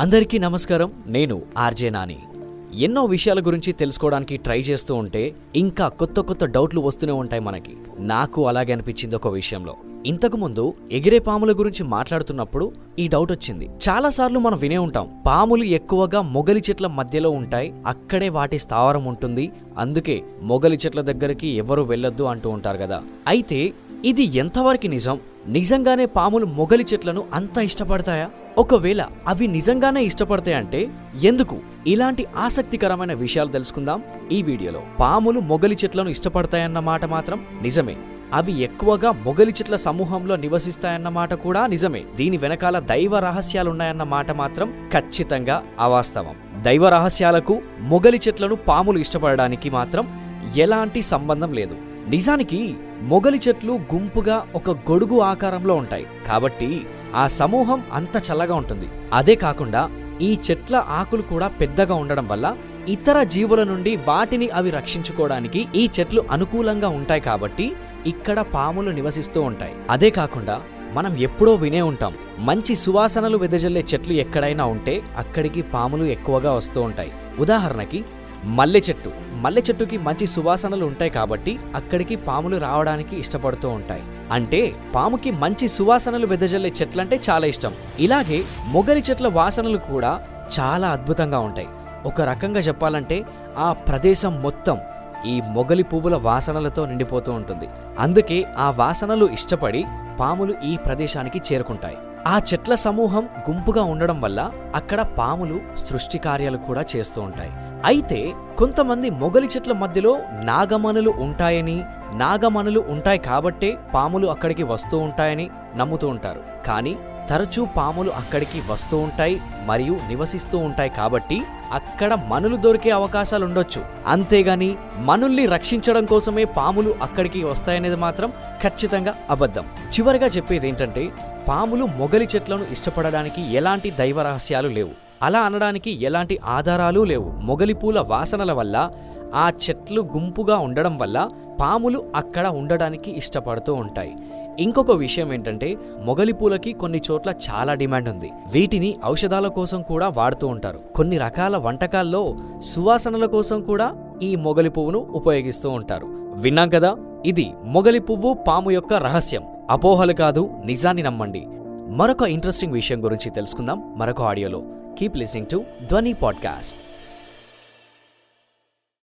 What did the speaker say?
అందరికీ నమస్కారం నేను ఆర్జే నాని. ఎన్నో విషయాల గురించి తెలుసుకోవడానికి ట్రై చేస్తూ ఉంటే ఇంకా కొత్త కొత్త డౌట్లు వస్తూనే ఉంటాయి మనకి. నాకు అలాగే అనిపించింది ఒక విషయంలో. ఇంతకుముందు ఎగిరే పాముల గురించి మాట్లాడుతున్నప్పుడు ఈ డౌట్ వచ్చింది. చాలా సార్లు మనం వినే ఉంటాం పాములు ఎక్కువగా మొగలి చెట్ల మధ్యలో ఉంటాయి అక్కడే వాటి స్థావరం ఉంటుంది అందుకే మొగలి చెట్ల దగ్గరికి ఎవరు వెళ్ళొద్దు అంటూ ఉంటారు కదా. అయితే ఇది ఎంతవరకు నిజం? నిజంగానే పాములు మొగలి చెట్లను అంత ఇష్టపడతాయా? ఒకవేళ అవి నిజంగానే ఇష్టపడతాయంటే ఎందుకు? ఇలాంటి ఆసక్తికరమైన విషయాలు తెలుసుకుందాం ఈ వీడియోలో. పాములు మొగలి చెట్లను ఇష్టపడతాయన్న మాట మాత్రం నిజమే. అవి ఎక్కువగా మొగలి చెట్ల సమూహంలో నివసిస్తాయన్న మాట కూడా నిజమే. దీని వెనకాల దైవ రహస్యాలున్నాయన్న మాట మాత్రం ఖచ్చితంగా అవాస్తవం. దైవ రహస్యాలకు మొగలి చెట్లను పాములు ఇష్టపడడానికి మాత్రం ఎలాంటి సంబంధం లేదు. నిజానికి మొగలి చెట్లు గుంపుగా ఒక గొడుగు ఆకారంలో ఉంటాయి. కాబట్టి ఆ సమూహం అంత చల్లగా ఉంటుంది. అదే కాకుండా ఈ చెట్ల ఆకులు కూడా పెద్దగా ఉండడం వల్ల ఇతర జీవుల నుండి వాటిని అవి రక్షించుకోవడానికి ఈ చెట్లు అనుకూలంగా ఉంటాయి కాబట్టి ఇక్కడ పాములు నివసిస్తూ ఉంటాయి. అదే కాకుండా మనం ఎప్పుడో వినే ఉంటాం మంచి సువాసనలు వెదజల్లే చెట్లు ఎక్కడైనా ఉంటే అక్కడికి పాములు ఎక్కువగా వస్తూ ఉంటాయి. ఉదాహరణకి మల్లె చెట్టు. మల్లె చెట్టుకి మంచి సువాసనలు ఉంటాయి కాబట్టి అక్కడికి పాములు రావడానికి ఇష్టపడుతూ ఉంటాయి. అంటే పాముకి మంచి సువాసనలు వెదజల్లే చెట్లంటే చాలా ఇష్టం. ఇలాగే మొగలి చెట్ల వాసనలు కూడా చాలా అద్భుతంగా ఉంటాయి. ఒక రకంగా చెప్పాలంటే ఆ ప్రదేశం మొత్తం ఈ మొగలి పువ్వుల వాసనలతో నిండిపోతూ ఉంటుంది. అందుకే ఆ వాసనలు ఇష్టపడి పాములు ఈ ప్రదేశానికి చేరుకుంటాయి. ఆ చెట్ల సమూహం గుంపుగా ఉండడం వల్ల అక్కడ పాములు సృష్టి కార్యాలు కూడా చేస్తూ ఉంటాయి. అయితే కొంతమంది మొగలి చెట్ల మధ్యలో నాగమనులు ఉంటాయని నాగమనులు ఉంటాయి కాబట్టే పాములు అక్కడికి వస్తూ ఉంటాయని నమ్ముతూ ఉంటారు. కానీ తరచూ పాములు అక్కడికి వస్తూ ఉంటాయి మరియు నివసిస్తూ ఉంటాయి కాబట్టి అక్కడ మనులు దొరికే అవకాశాలు ఉండొచ్చు అంతేగాని మనుల్ని రక్షించడం కోసమే పాములు అక్కడికి వస్తాయనేది మాత్రం ఖచ్చితంగా అబద్ధం. చివరిగా చెప్పేది ఏంటంటే పాములు మొగలి చెట్లను ఇష్టపడడానికి ఎలాంటి దైవ రహస్యాలు లేవు. అలా అనడానికి ఎలాంటి ఆధారాలు లేవు. మొగలిపూల వాసనల వల్ల ఆ చెట్లు గుంపుగా ఉండడం వల్ల పాములు అక్కడ ఉండడానికి ఇష్టపడుతూ ఉంటాయి. ఇంకొక విషయం ఏంటంటే మొగలి పూలకి కొన్ని చోట్ల చాలా డిమాండ్ ఉంది. వీటిని ఔషధాల కోసం కూడా వాడుతూ ఉంటారు. కొన్ని రకాల వంటకాల్లో సువాసనల కోసం కూడా ఈ మొగలి పువ్వును ఉపయోగిస్తూ ఉంటారు. విన్నాం కదా? ఇది మొగలి పువ్వు పాము యొక్క రహస్యం. అపోహలు కాదు నిజాన్ని నమ్మండి. మరొక ఇంట్రెస్టింగ్ విషయం గురించి తెలుసుకుందాం. మరొక ఆడియోలో. keep listening to Dwani Podcast.